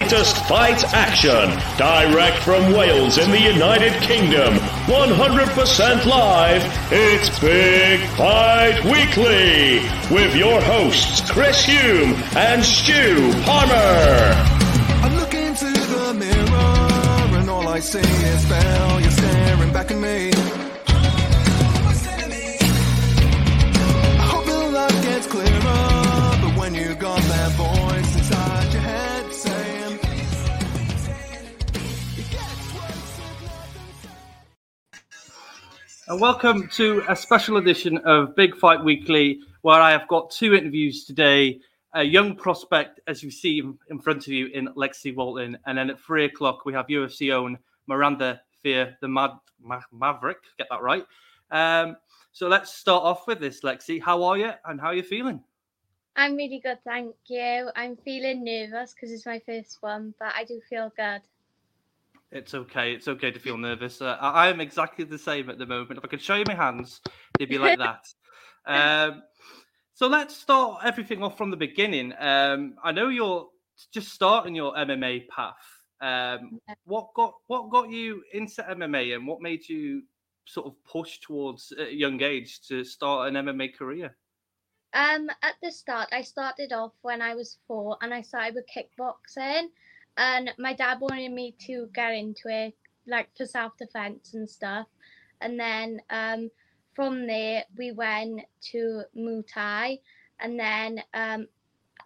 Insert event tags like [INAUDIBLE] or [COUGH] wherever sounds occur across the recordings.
Latest fight action, direct from Wales in the United Kingdom, 100% live. It's Big Fight Weekly with your hosts Chris Hume and Stu Palmer. I look into the mirror and all I see is failure staring back at me. And welcome to a special edition of Big Fight Weekly, where I have got two interviews today. A young prospect, as you see in front of you, in Lexi Walton, and then at three o'clock we have UFC own Miranda Fear, the Mad Ma- Maverick. Get that right. Um, so let's start off with this, Lexi. How are you, and how are you feeling? I'm really good, thank you. I'm feeling nervous because it's my first one, but I do feel good. It's okay. It's okay to feel nervous. Uh, I am exactly the same at the moment. If I could show you my hands, they'd be like [LAUGHS] that. Um, so let's start everything off from the beginning. Um, I know you're just starting your MMA path. Um, what got what got you into MMA, and what made you sort of push towards a young age to start an MMA career? Um, at the start, I started off when I was four, and I started with kickboxing. And my dad wanted me to get into it, like for self-defense and stuff. And then um, from there, we went to Muay Thai, and then um,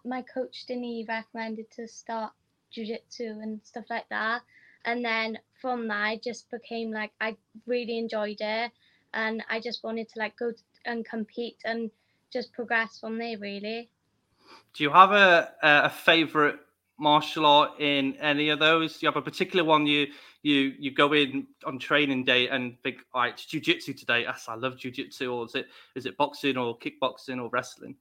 my coach Denise recommended to start jiu-jitsu and stuff like that. And then from that, I just became like I really enjoyed it, and I just wanted to like go and compete and just progress from there. Really. Do you have a a favorite martial art in any of those? Do you have a particular one you you you go in on training day and think, all right, it's jujitsu today. Yes, I love jujitsu. Or is it is it boxing or kickboxing or wrestling?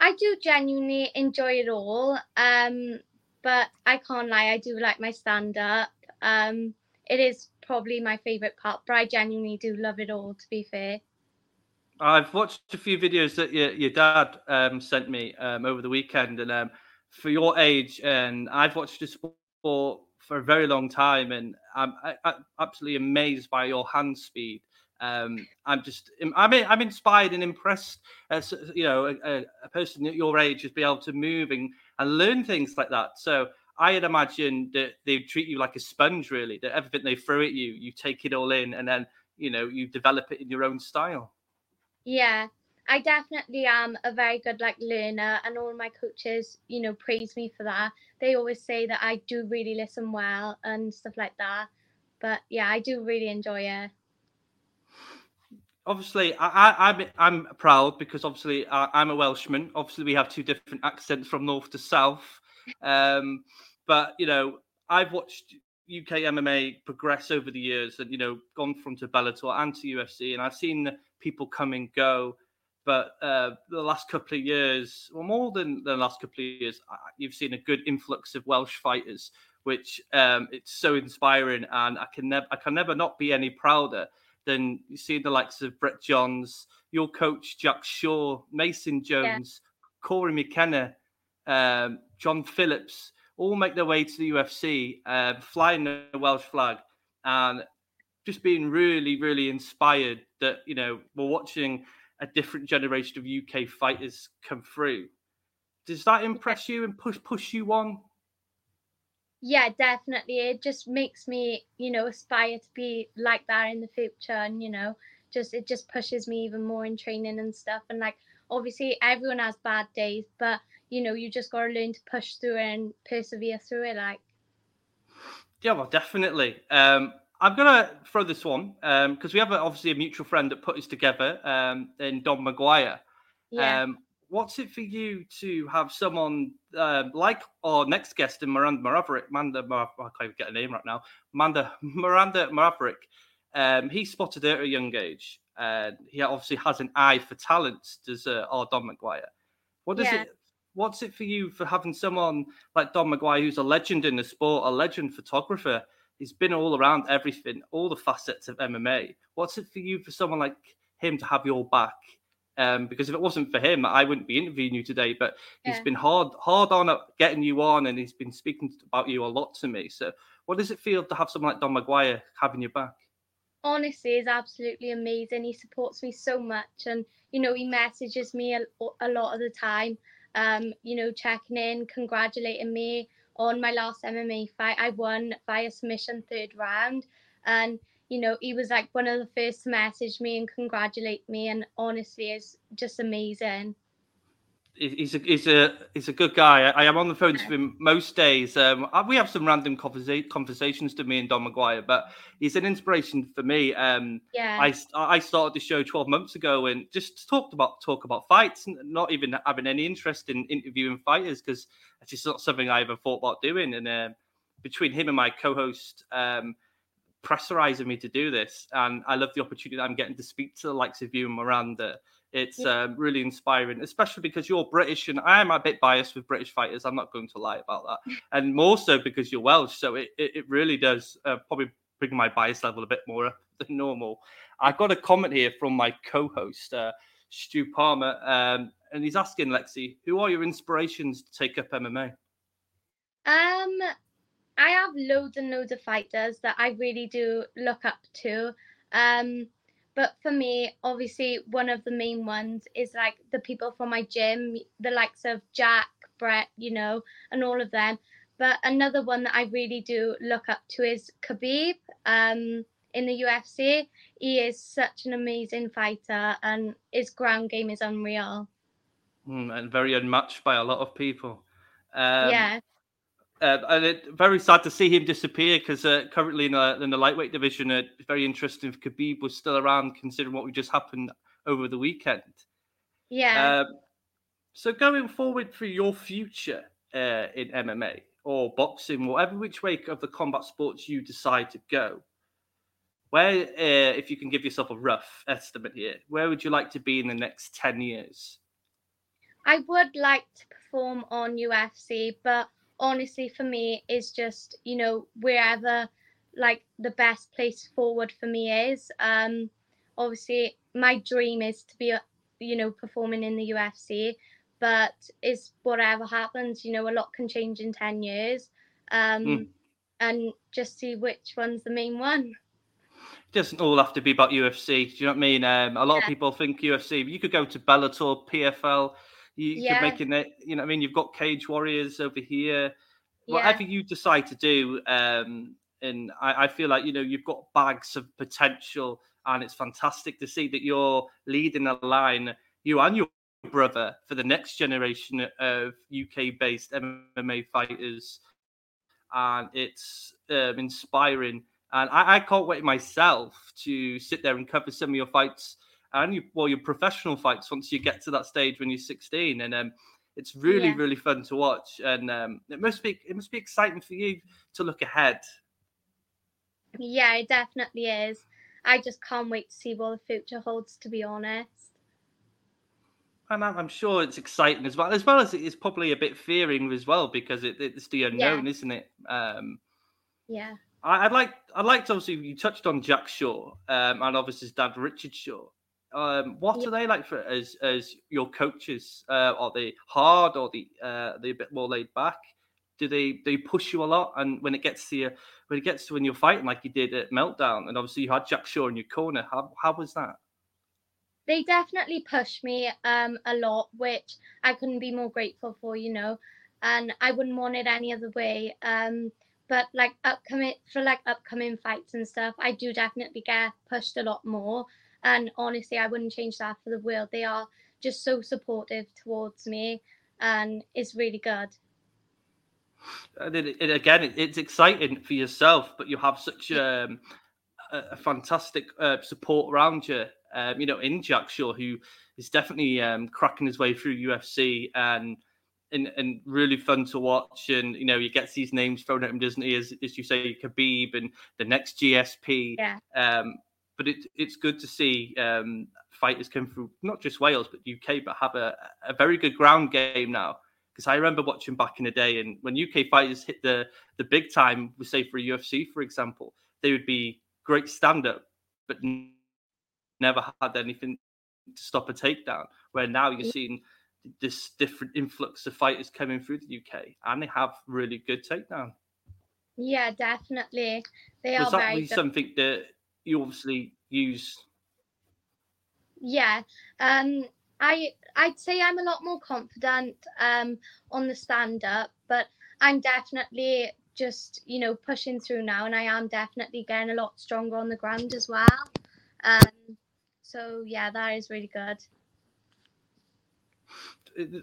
I do genuinely enjoy it all. Um, but I can't lie, I do like my stand up. Um, it is probably my favorite part, but I genuinely do love it all. To be fair. I've watched a few videos that your, your dad um, sent me um, over the weekend, and um, for your age, and I've watched the sport for a very long time, and I'm, I, I'm absolutely amazed by your hand speed. Um, I'm just, I'm, I'm inspired and impressed as you know, a, a person at your age just be able to move and, and learn things like that. So I had imagined that they treat you like a sponge, really. That everything they throw at you, you take it all in, and then you know you develop it in your own style. Yeah, I definitely am a very good like learner, and all my coaches, you know, praise me for that. They always say that I do really listen well and stuff like that. But yeah, I do really enjoy it. Obviously, I, I, I'm I'm proud because obviously I, I'm a Welshman. Obviously, we have two different accents from north to south. Um, but you know, I've watched UK MMA progress over the years, and you know, gone from to Bellator and to UFC, and I've seen people come and go. But uh, the last couple of years, well, more than the last couple of years, you've seen a good influx of Welsh fighters, which um, it's so inspiring, and I can never, I can never not be any prouder than you see the likes of Brett Johns, your coach Jack Shore, Mason Jones, Cory McKenna, um, John Phillips, all make their way to the UFC, uh, flying the Welsh flag, and just being really, really inspired that you know we're watching a different generation of UK fighters come through. Does that impress you and push push you on? Yeah, definitely. It just makes me, you know, aspire to be like that in the future, and you know, just it just pushes me even more in training and stuff. And like, obviously, everyone has bad days, but you know, you just gotta learn to push through and persevere through it. Like, Yeah, well, definitely. Um, I'm gonna throw this one because we have a, obviously a mutual friend that put us together um, in Don Maguire. yeah, Um, what's it for you to have someone um, like our next guest in Miranda Maverick, Manda, Mar- I can't even get a name right now, Manda, [LAUGHS] Miranda Maverick. Um, he spotted her at a young age, and he obviously has an eye for talent. Does uh, our Don Maguire? What is Yeah. it? What's it for you for having someone like Don Maguire, who's a legend in the sport, a legend photographer? He's been all around everything, all the facets of MMA. What's it for you for someone like him to have your back? Um, because if it wasn't for him, I wouldn't be interviewing you today. But he's been hard, hard on at getting you on, and he's been speaking about you a lot to me. So, what does it feel to have someone like Don Maguire having your back? honestly, is absolutely amazing. He supports me so much, and you know, he messages me a, a lot of the time. Um, you know, checking in, congratulating me on my last MMA fight. I won via submission third round, and you know, he was like one of the first to message me and congratulate me, and honestly, it's just amazing. He- He's a he's a he's a good guy. I, I am on the phone to him most days. Um, uh, we have some random conversa- conversations to me and Don Maguire, but he's an inspiration for me. Um, Yeah, I I started the show 12 months ago and just talked about talk about fights, not even having any interest in interviewing fighters because it's just not something I ever thought about doing. And um between him and my co-host um, pressurizing me to do this, and I love the opportunity that I'm getting to speak to the likes of you and Miranda. It's Yeah. um, really inspiring, especially because you're British, and I am a bit biased with British fighters. I'm not going to lie about that, [LAUGHS] and more so because you're Welsh. So it it, it really does uh, probably bring my bias level a bit more up [LAUGHS] than normal. I got a comment here from my co-host, uh, Stu Palmer, um, and he's asking Lexi, "Who are your inspirations to take up MMA?" Um, I have loads and loads of fighters that I really do look up to. Um, but for me, obviously, one of the main ones is like the people from my gym, the likes of Jack, Brett, you know, and all of them. But another one that I really do look up to is Khabib um, in the UFC. He is such an amazing fighter, and his ground game is unreal. Hmm, and very unmatched by a lot of people. Um, yeah, Uh, and it, very sad to see him disappear because uh, currently in the, in the lightweight division, uh, it's very interesting if Khabib was still around, considering what we just happened over the weekend. yeah. Um, so going forward for your future uh, in MMA or boxing, whatever which way of the combat sports you decide to go, where, uh, if you can give yourself a rough estimate here, where would you like to be in the next ten years? I would like to perform on UFC, but honestly, for me, is just you know wherever like the best place forward for me is. Um, obviously, my dream is to be, uh, you know, performing in the UFC, but it's whatever happens. You know, a lot can change in ten years, um, Mm. and just see which one's the main one. It doesn't all have to be about UFC. Do you know what I mean? Um, a lot of people think UFC. You could go to Bellator, PFL. You Yeah. could make it. You know, what I mean, you've got Cage Warriors over here. Yeah. Whatever you decide to do, um, and I, I feel like you know you've got bags of potential, and it's fantastic to see that you're leading a line, you and your brother, for the next generation of UK-based MMA fighters, and it's um, inspiring. And I, I can't wait myself to sit there and cover some of your fights and you, well, your professional fights once you get to that stage when you're 16. And um, it's really, Yeah. really fun to watch. And um, it must be it must be exciting for you to look ahead. Yeah, it definitely is. I just can't wait to see what the future holds. To be honest. And I'm, sure it's exciting as well, as well as it is probably a bit fearing as well because it, it's the unknown, isn't it? Um, Yeah. I, I'd like I'd like to obviously you touched on Jack Shore um, and obviously his dad Richard Shore. Um, what Yeah. are they like for as as your coaches? Uh, are they hard or the uh, they a bit more laid back? Do they they push you a lot? And when it gets to you, when it gets to when you're fighting like you did at Meltdown, and obviously you had Jack Shore in your corner, how how was that? they definitely push me um a lot which i couldn't be more grateful for you know and I wouldn't want it any other way. Um, but like upcoming for like upcoming fights and stuff, I do definitely get pushed a lot more. And honestly, I wouldn't change that for the world. They are just so supportive towards me, and it's really good. And it, it, again, it, it's exciting for yourself, but you have such um, a, a, fantastic uh, support around you. Um, you know, in Jack Shore, who is definitely um, cracking his way through UFC and and, and really fun to watch. And you know, he gets these names thrown at him, doesn't he? As, as you say, Khabib and the next GSP. Yeah. But it, it's good to see um, fighters come through not just Wales but UK, but have a, a very good ground game now. Because I remember watching back in the day, and when UK fighters hit the the big time, we say for UFC, for example, they would be great stand up, but never had anything to stop a takedown. Where now you're seeing this different influx of fighters coming through the UK, and they have really good takedown. Yeah, definitely. They Was are that very really something that you obviously use? Yeah. Um I I'd say I'm a lot more confident um on the stand up, but I'm definitely just, you know, pushing through now and I am definitely getting a lot stronger on the ground as well. Um so yeah, that is really good.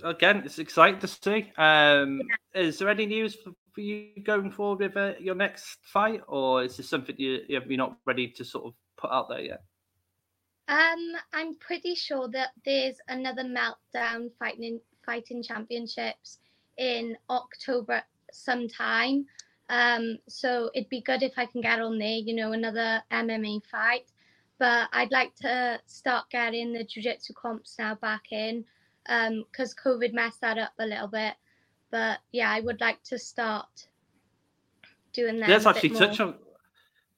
again, it's exciting to see. Um, Is there any news for, for you going forward with uh, your next fight, or is this something you, you're not ready to sort of put out there yet? Um, I'm pretty sure that there's another meltdown fighting fighting championships in October sometime. Um, so it'd be good if I can get on there, you know, another MMA fight. But I'd like to start getting the jiu-jitsu comps now back in, um, because COVID messed that up a little bit. But yeah, I would like to start doing that. Let's actually touch on.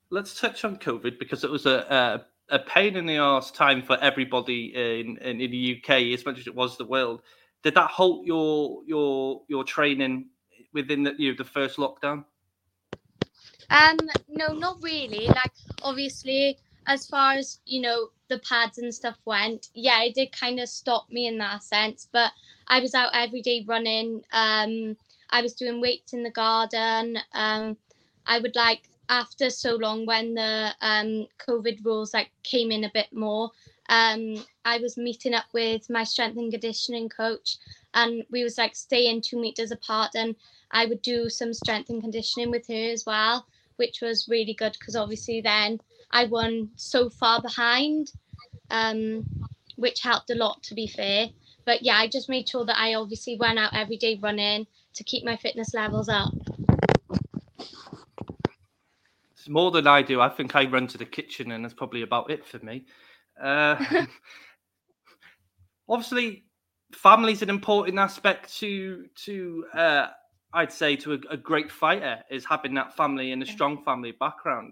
Let's touch on COVID because it was a a, a pain in the arse time for everybody in, in in the UK as much as it was the world. Did that halt your your your training within the you know, the first lockdown? Um, no, not really. Like, obviously, as far as you know, the pads and stuff went, yeah, it did kind of stop me in that sense. But I was out every day running. Um, I was doing weights in the garden. Um, I would like after so long when the um COVID rules like came in a bit more. Um, I was meeting up with my strength and conditioning coach, and we was like staying two meters apart, and I would do some strength and conditioning with her as well, which was really good because obviously then I won so far behind, um, which helped a lot to be fair. But yeah, I just made sure that I obviously went out every day running to keep my fitness levels up. It's more than I do. I think I run to the kitchen, and that's probably about it for me. Uh, [LAUGHS] obviously, is an important aspect to to uh, I'd say to a, a great fighter is having that family and a strong family background.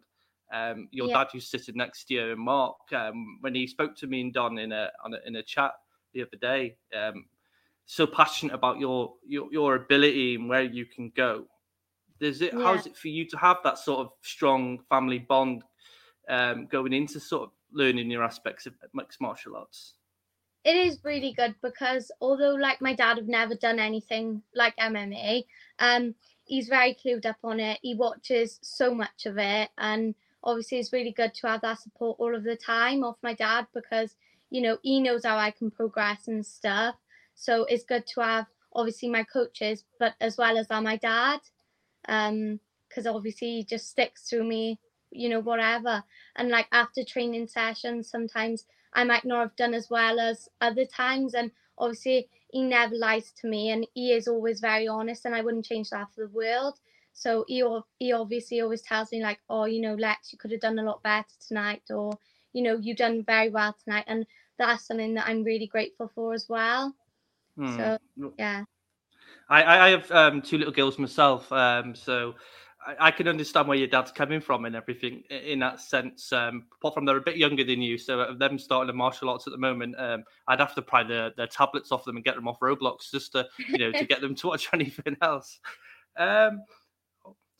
Um, your Yeah. dad, who's sitting next to you, and Mark, um, when he spoke to me and Don in a on a, in a chat the other day, um, so passionate about your your your ability and where you can go. Does it? Yeah. How's it for you to have that sort of strong family bond um, going into sort of learning your aspects of mixed martial arts? it is really good because although like my dad have never done anything like MMA, um, he's very clued up on it. He watches so much of it, and obviously it's really good to have that support all of the time off my dad because you know he knows how I can progress and stuff. So it's good to have obviously my coaches, but as well as that my dad, um, because obviously he just sticks through me, you know, whatever. And like after training sessions, sometimes I might not have done as well as other times. And obviously, he never lies to me, and he is always very honest, and I wouldn't change that for the world. So he he obviously always tells me like, oh, you know, Lex, you could have done a lot better tonight, or you know, you've done very well tonight, and that's something that I'm really grateful for as well. Hmm. So yeah, I, I have um, two little girls myself, um, so I, I can understand where your dad's coming from and everything in that sense. Um, apart from they're a bit younger than you, so of them starting the martial arts at the moment, um, I'd have to pry their, their tablets off them and get them off Roblox just to you know to [LAUGHS] get them to watch [LAUGHS] anything else. Um,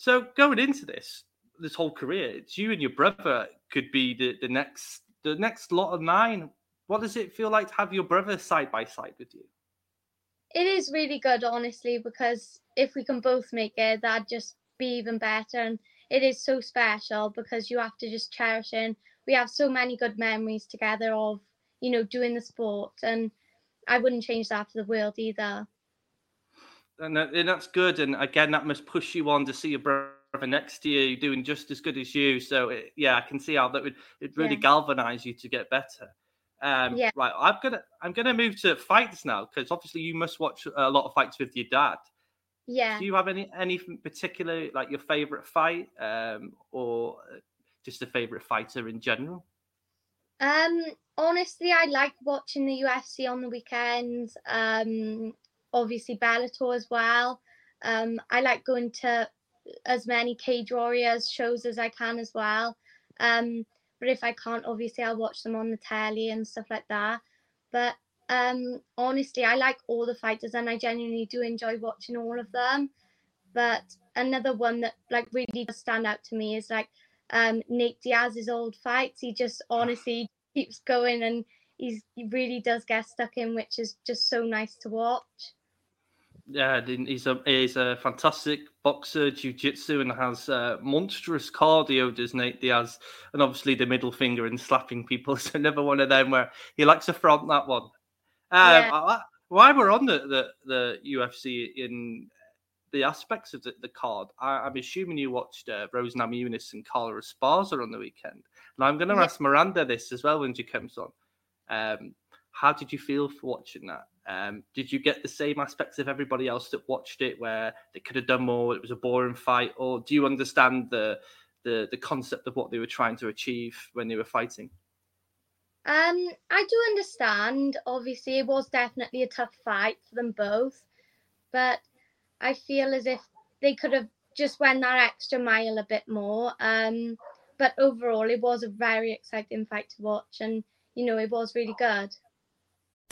so going into this this whole career, it's you and your brother could be the, the next the next lot of nine. What does it feel like to have your brother side by side with you? it is really good, honestly, because if we can both make it, that'd just be even better. And it is so special because you have to just cherish it. And we have so many good memories together of, you know, doing the sport. And I wouldn't change that for the world either. And, that, and that's good. And again, that must push you on to see your brother next to you doing just as good as you. So it, yeah, I can see how that would it really Yeah. galvanize you to get better. Um, Yeah. Right, I'm gonna I'm gonna move to fights now because obviously you must watch a lot of fights with your dad. Yeah. Do you have any anything particular like your favorite fight, um, or uh, just a favorite fighter in general? Um, honestly, I like watching the UFC on the weekends. Um, obviously Bellator as well. Um, I like going to as many Cage Warriors shows as I can as well. Um, but if I can't, obviously I'll watch them on the telly and stuff like that. But um, honestly, I like all the fighters and I genuinely do enjoy watching all of them. But another one that like really does stand out to me is like um, Nate Diaz's old fights. He just honestly keeps going and he's he really does get stuck in, which is just so nice to watch. Yeah, he's a he's a fantastic boxer, jiu-jitsu, and has uh, monstrous cardio, does Nate Diaz, and obviously the middle finger and slapping people. [LAUGHS] So another one of them where he likes to front that one. Um, Yeah. While we're on the, the, the UFC in the aspects of the, the card, I, I'm assuming you watched uh, Rose Namajunas and Carla Esparza on the weekend. And I'm going to Yeah. ask Miranda this as well when she comes on. Um, how did you feel for watching that? Um, did you get the same aspects of everybody else that watched it, where they could have done more? It was a boring fight, or do you understand the the the concept of what they were trying to achieve when they were fighting? Um, I do understand. Obviously, it was definitely a tough fight for them both, but I feel as if they could have just went that extra mile a bit more. Um, but overall, it was a very exciting fight to watch, and you know, it was really good.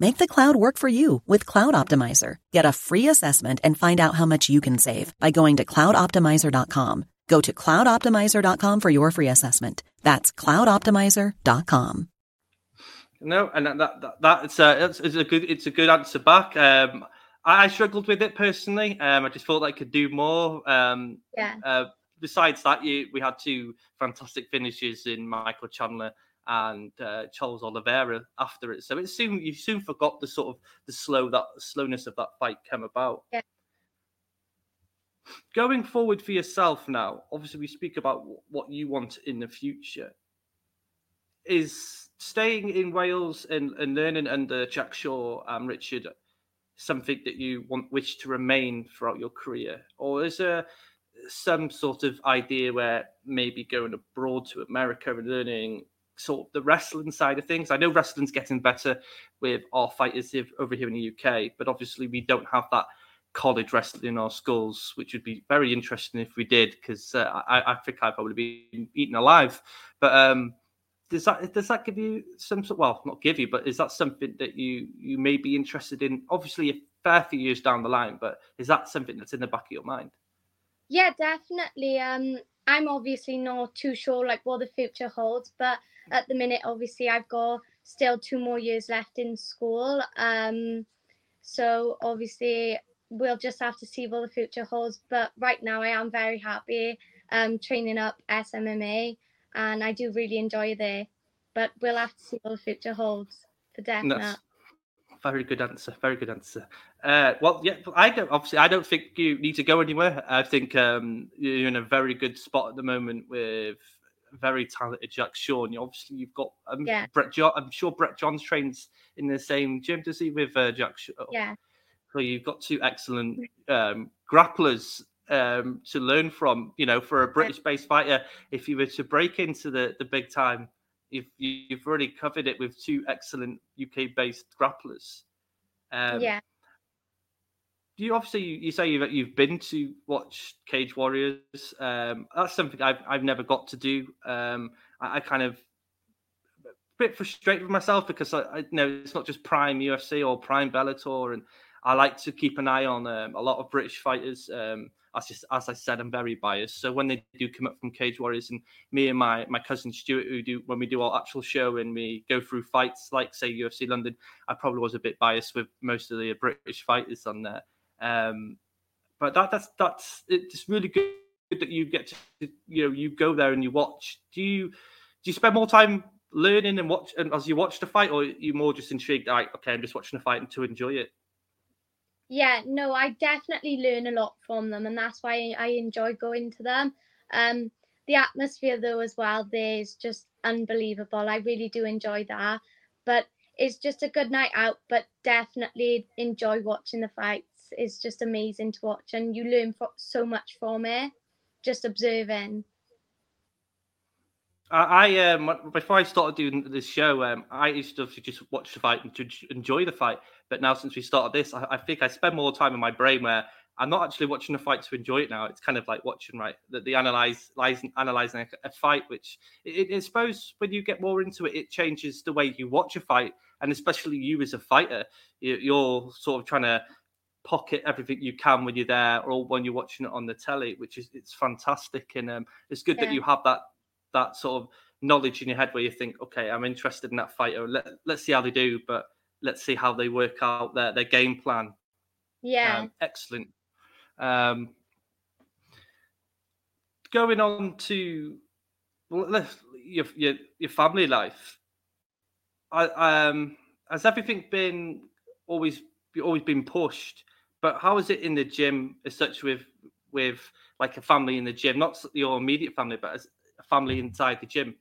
Make the cloud work for you with Cloud Optimizer. Get a free assessment and find out how much you can save by going to cloudoptimizer.com. Go to cloudoptimizer.com for your free assessment. That's cloudoptimizer.com. No, and that, that, that that's, uh, it's, it's a good it's a good answer back. Um, I, I struggled with it personally. Um, I just thought I could do more. Um, Yeah. uh, besides that, you, we had two fantastic finishes in Michael Chandler and uh, Charles Oliveira after it. So it soon you soon forgot the sort of the slow that slowness of that fight came about. Yeah. Going forward for yourself now, obviously we speak about what you want in the future. Is staying in Wales and, and learning under Jack Shore and Richard something that you want wish to remain throughout your career, or is there some sort of idea where maybe going abroad to America and learning sort of the wrestling side of things? I know wrestling's getting better with our fighters over here in the UK, but obviously we don't have that college wrestling in our schools, which would be very interesting if we did, because uh, I, I think I'd probably be eaten alive. But um, does that does that give you some? Well, not give you, but is that something that you you may be interested in? Obviously, a fair few years down the line, but is that something that's in the back of your mind? Yeah, definitely. Um, I'm obviously not too sure like what the future holds, but at the minute, obviously, I've got still two more years left in school. Um, so obviously, we'll just have to see what the future holds. But right now, I am very happy um, training up SMMA, and I do really enjoy there. But we'll have to see what the future holds for definite. Very good answer. Very good answer. Uh, well, yeah, I don't obviously. I don't think you need to go anywhere. I think um, you're in a very good spot at the moment with very talented Jack. And you, obviously, you've got um, Yeah. Brett. John, I'm sure Brett Johns trains in the same gym, does he, with uh, Jack Shore? Yeah. So you've got two excellent um, grapplers um, to learn from. You know, for a British-based fighter, if you were to break into the the big time, you've you've already covered it with two excellent UK-based grapplers. Um, yeah. you obviously you you say that you've been to watch Cage Warriors. Um, that's something I've I've never got to do. Um, I, I kind of a bit frustrated with myself because I, I you know it's not just Prime UFC or Prime Bellator, and I like to keep an eye on um, a lot of British fighters. Um, as just as I said, I'm very biased. So when they do come up from Cage Warriors, and me and my my cousin Stuart, who do when we do our actual show and we go through fights like say UFC London, I probably was a bit biased with most of the British fighters on there. Um, but that that's that's it's really good that you get to you know you go there and you watch. Do you do you spend more time learning and watch and as you watch the fight, or you more just intrigued? Like, okay, I'm just watching the fight and to enjoy it. Yeah, no, I definitely learn a lot from them, and that's why I enjoy going to them. Um, the atmosphere, though, as well, there is just unbelievable. I really do enjoy that, but it's just a good night out. But definitely enjoy watching the fights. It's just amazing to watch, and you learn so much from it. Just observing. I, I um before I started doing this show, um, I used to just watch the fight and to enjoy the fight. But now since we started this, I, I think I spend more time in my brain where I'm not actually watching the fight to enjoy it now. It's kind of like watching right the, the analyze analyzing, analyzing a, a fight, which it, it, I suppose when you get more into it, it changes the way you watch a fight, and especially you as a fighter, you, you're sort of trying to pocket everything you can when you're there or when you're watching it on the telly, which is it's fantastic and um, it's good that you have that that sort of knowledge in your head where you think, okay, I'm interested in that fighter. Let, let's see how they do, but let's see how they work out their, their game plan. Yeah. Um, excellent. Um, going on to well, your, your your family life. I, um, has everything been always always been pushed? But how is it in the gym as such with with like a family in the gym, not your immediate family, but as a family inside the gym?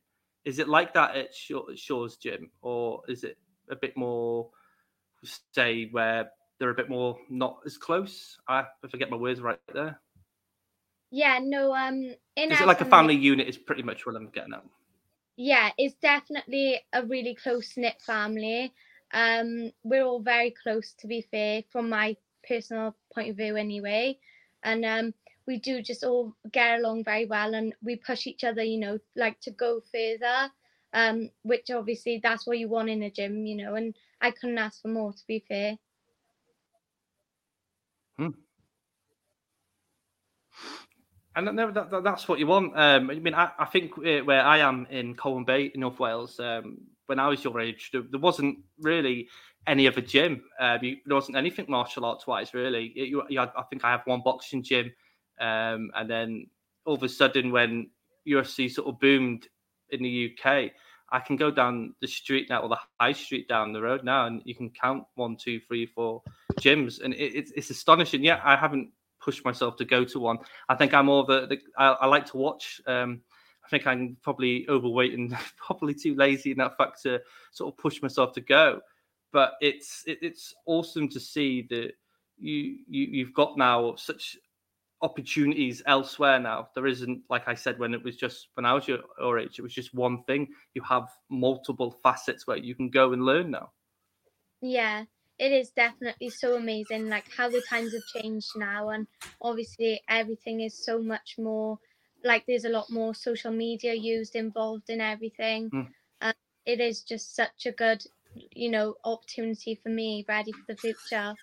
Is it like that at Shore, Shore's gym, or is it a bit more, say, where they're a bit more not as close? I if I get my words right there. Yeah, no, um, in Is it like a family- family unit? Is pretty much what I'm getting at. Yeah, it's definitely a really close knit family. Um, we're all very close, to be fair, from my personal point of view, anyway. And um, we do just all get along very well, and we push each other, you know, like to go further. Um, which obviously that's what you want in a gym, you know. And I couldn't ask for more, to be fair. And no, that, that, that's what you want. Um, I mean, I, I think uh, where I am in Colwyn Bay, in North Wales, um, when I was your age, there, there wasn't really any other gym. Um, you, there wasn't anything martial arts wise, really. You, you, you had, I think I have one boxing gym, um, and then all of a sudden, when UFC sort of boomed in the UK, I can go down the street now, or the high street down the road now, and you can count one, two, three, four gyms, and it, it's, it's astonishing. Yeah, I haven't pushed myself to go to one. I think I'm more the, the I, I like to watch. Um, I think I'm probably overweight and [LAUGHS] probably too lazy in that fact to sort of push myself to go. But it's it, it's awesome to see that you, you you've got now such opportunities elsewhere now. There isn't like I said when it was just when I was your, your age, it was just one thing. You have multiple facets where you can go and learn now. Yeah, it is definitely so amazing, like how the times have changed now, and obviously everything is so much more. Like there's a lot more social media used involved in everything. Mm. Um, it is just such a good, you know, opportunity for me, ready for the future.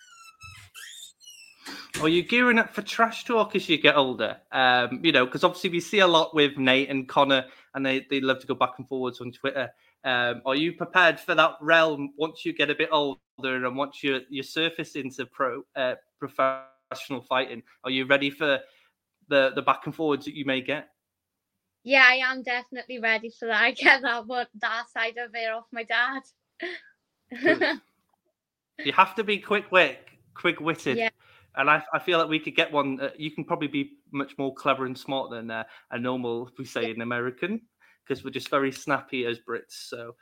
Are you gearing up for trash talk as you get older? Um, you know, because obviously we see a lot with Nate and Conor, and they, they love to go back and forwards on Twitter. Um, are you prepared for that realm once you get a bit older and once you you surface into pro uh, professional fighting? Are you ready for the the back and forwards that you may get? Yeah, I am definitely ready for that. [LAUGHS] I get that one, that side of it off my dad. [LAUGHS] You have to be quick wit, quick witted. And I, I feel like we could get one. Uh, you can probably be much more clever and smart than uh, a normal, if we say, an American, because we're just very snappy as Brits. So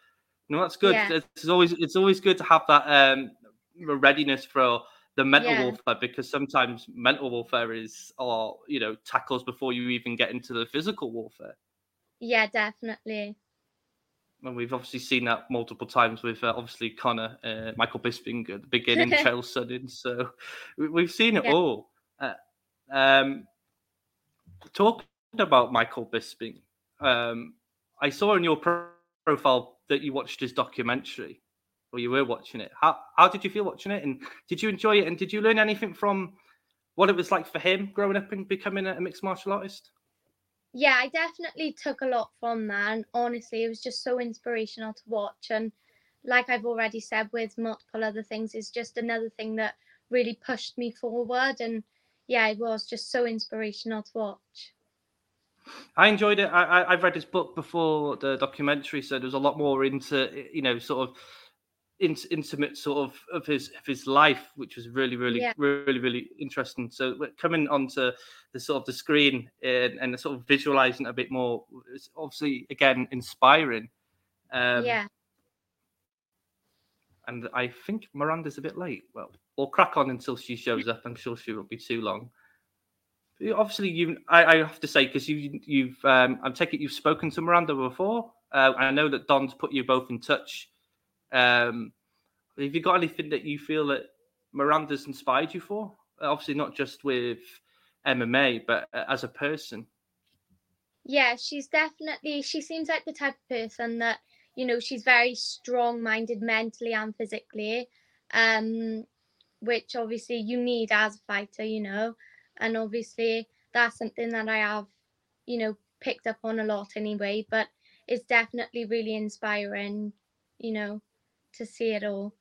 no, that's good. Yeah. It's always it's always good to have that um readiness for the mental Yeah. warfare because sometimes mental warfare is or you know tackles before you even get into the physical warfare. Yeah, definitely. And we've obviously seen that multiple times with uh, obviously Conor, uh, Michael Bisping at the beginning, [LAUGHS] Chael Sonnen. So we, we've seen it Yeah. all. Uh, um, talking about Michael Bisping, um, I saw in your pro- profile that you watched his documentary, or you were watching it. How how did you feel watching it? And did you enjoy it? And did you learn anything from what it was like for him growing up and becoming a mixed martial artist? Yeah, I definitely took a lot from that. And honestly, it was just so inspirational to watch. And like I've already said with multiple other things, is just another thing that really pushed me forward. And yeah, it was just so inspirational to watch. I enjoyed it. I, I, I've read his book before the documentary, so there's a lot more into you know sort of in, intimate sort of of his of his life, which was really really Yeah. really really interesting. So coming onto the sort of the screen and, and sort of visualizing a bit more, it's obviously again inspiring. Um, yeah, and I think Miranda's a bit late. Well, we'll crack on until she shows up. I'm sure she won't be too long. But obviously, you, I, I have to say, because you, you've, um, I take it you've spoken to Miranda before. Uh, I know that Don's put you both in touch. Um, have you got anything that you feel that Miranda's inspired you for? Obviously, not just with MMA, but uh, as a person. yeah, she's definitely, she seems like the type of person that, you know, she's very strong minded mentally and physically. Um, which obviously you need as a fighter, you know, and obviously that's something that I have, you know, picked up on a lot anyway. But it's definitely really inspiring, you know, to see it all.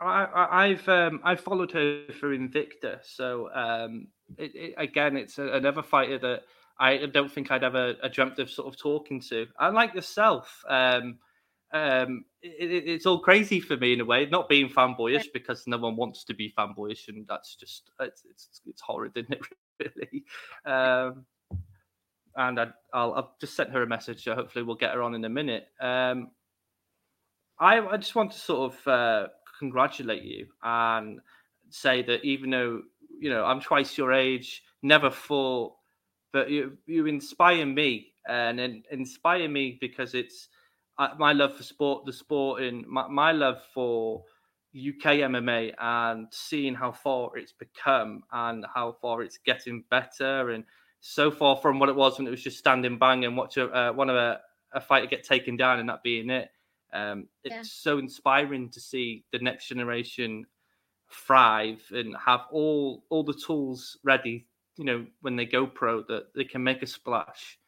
I, I, I've um, I followed her for Invicta, so um, it, it, again, it's a, another fighter that I don't think I'd ever I dreamt of sort of talking to. And like yourself, um, um, it, it- it's all crazy for me in a way, not being fanboyish because no one wants to be fanboyish, and that's just it's it's, it's horrid, isn't it? [LAUGHS] Really. Um, and I, I'll, I'll just send her a message. So hopefully, we'll get her on in a minute. Um, I, I just want to sort of uh, congratulate you and say that even though you know I'm twice your age, never fought, but you you inspire me and, and inspire me because it's uh, my love for sport, the sport, and my, my love for UK MMA and seeing how far it's become and how far it's getting better and so far from what it was when it was just standing bang and watch a, uh, one of a, a fighter get taken down and that being it. Um, it's Yeah. so inspiring to see the next generation thrive and have all all the tools ready. You know, when they go pro, that they can make a splash.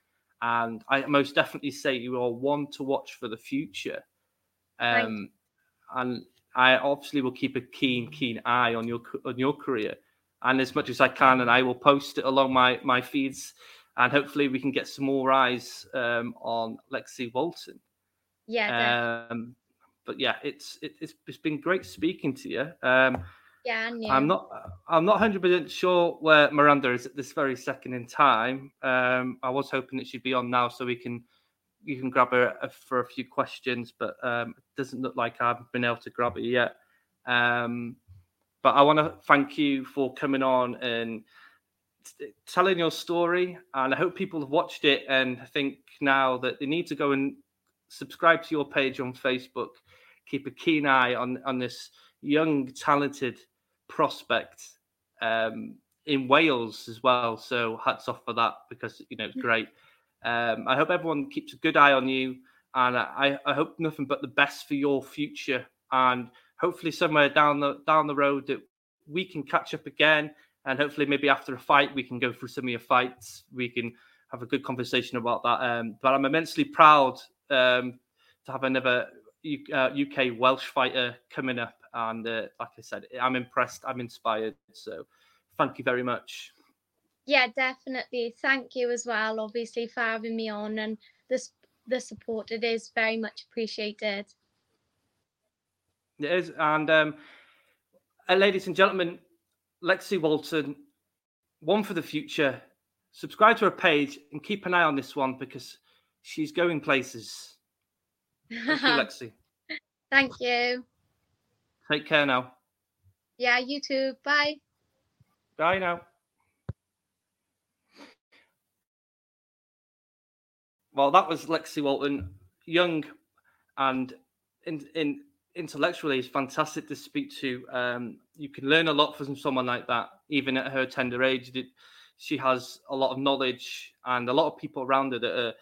And I most definitely say you are one to watch for the future. Um, and I obviously will keep a keen, keen eye on your on your career, and as much as I can, and I will post it along my my feeds, and hopefully we can get some more eyes um, on Lexi Walton. Yeah, Um, but yeah, it's it, it's it's been great speaking to you. Um, yeah, you. I'm not I'm not 100 percent sure where Miranda is at this very second in time. Um, I was hoping that she'd be on now so we can you can grab her uh, for a few questions, but um, it doesn't look like I've been able to grab her yet. Um, but I want to thank you for coming on and t- telling your story, and I hope people have watched it and think now that they need to go and subscribe to your page on Facebook. Keep a keen eye on on this young, talented prospect um, in Wales as well. So hats off for that because you know it's great. Um, I hope everyone keeps a good eye on you, and I, I hope nothing but the best for your future. And hopefully, somewhere down the down the road that we can catch up again, and hopefully, maybe after a fight, we can go through some of your fights. We can have a good conversation about that. Um, but I'm immensely proud um, to have another uh, UK Welsh fighter coming up, and uh, like I said, I'm impressed. I'm inspired. So, thank you very much. Yeah, definitely. Thank you as well, obviously, for having me on and this the support. It is very much appreciated. It is. And um, uh, ladies and gentlemen, Lexi Walton, one for the future. subscribe to her page and keep an eye on this one because she's going places. Thank you, [LAUGHS] Lexi. Thank you. Take care now. Yeah, you too. Bye. Bye now. Well, that was Lexi Walton, young and in, in intellectually is fantastic to speak to. Um, you can learn a lot from someone like that, even at her tender age. She has a lot of knowledge and a lot of people around her that are,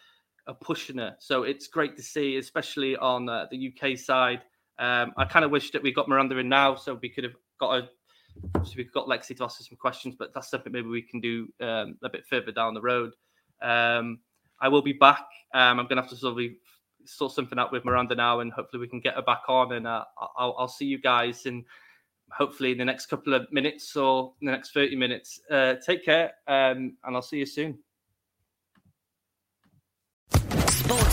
are pushing her. So it's great to see, especially on uh, the UK side. Um, I kind of wish that we got Miranda in now, so we could have got a so we've got Lexi to ask us some questions, but that's something maybe we can do um, a bit further down the road. Um, I will be back. Um, I'm going to have to sort of sort something out with Miranda now, and hopefully we can get her back on. And uh, I'll, I'll see you guys in hopefully in the next couple of minutes or the next 30 minutes. Uh, take care, um, and I'll see you soon.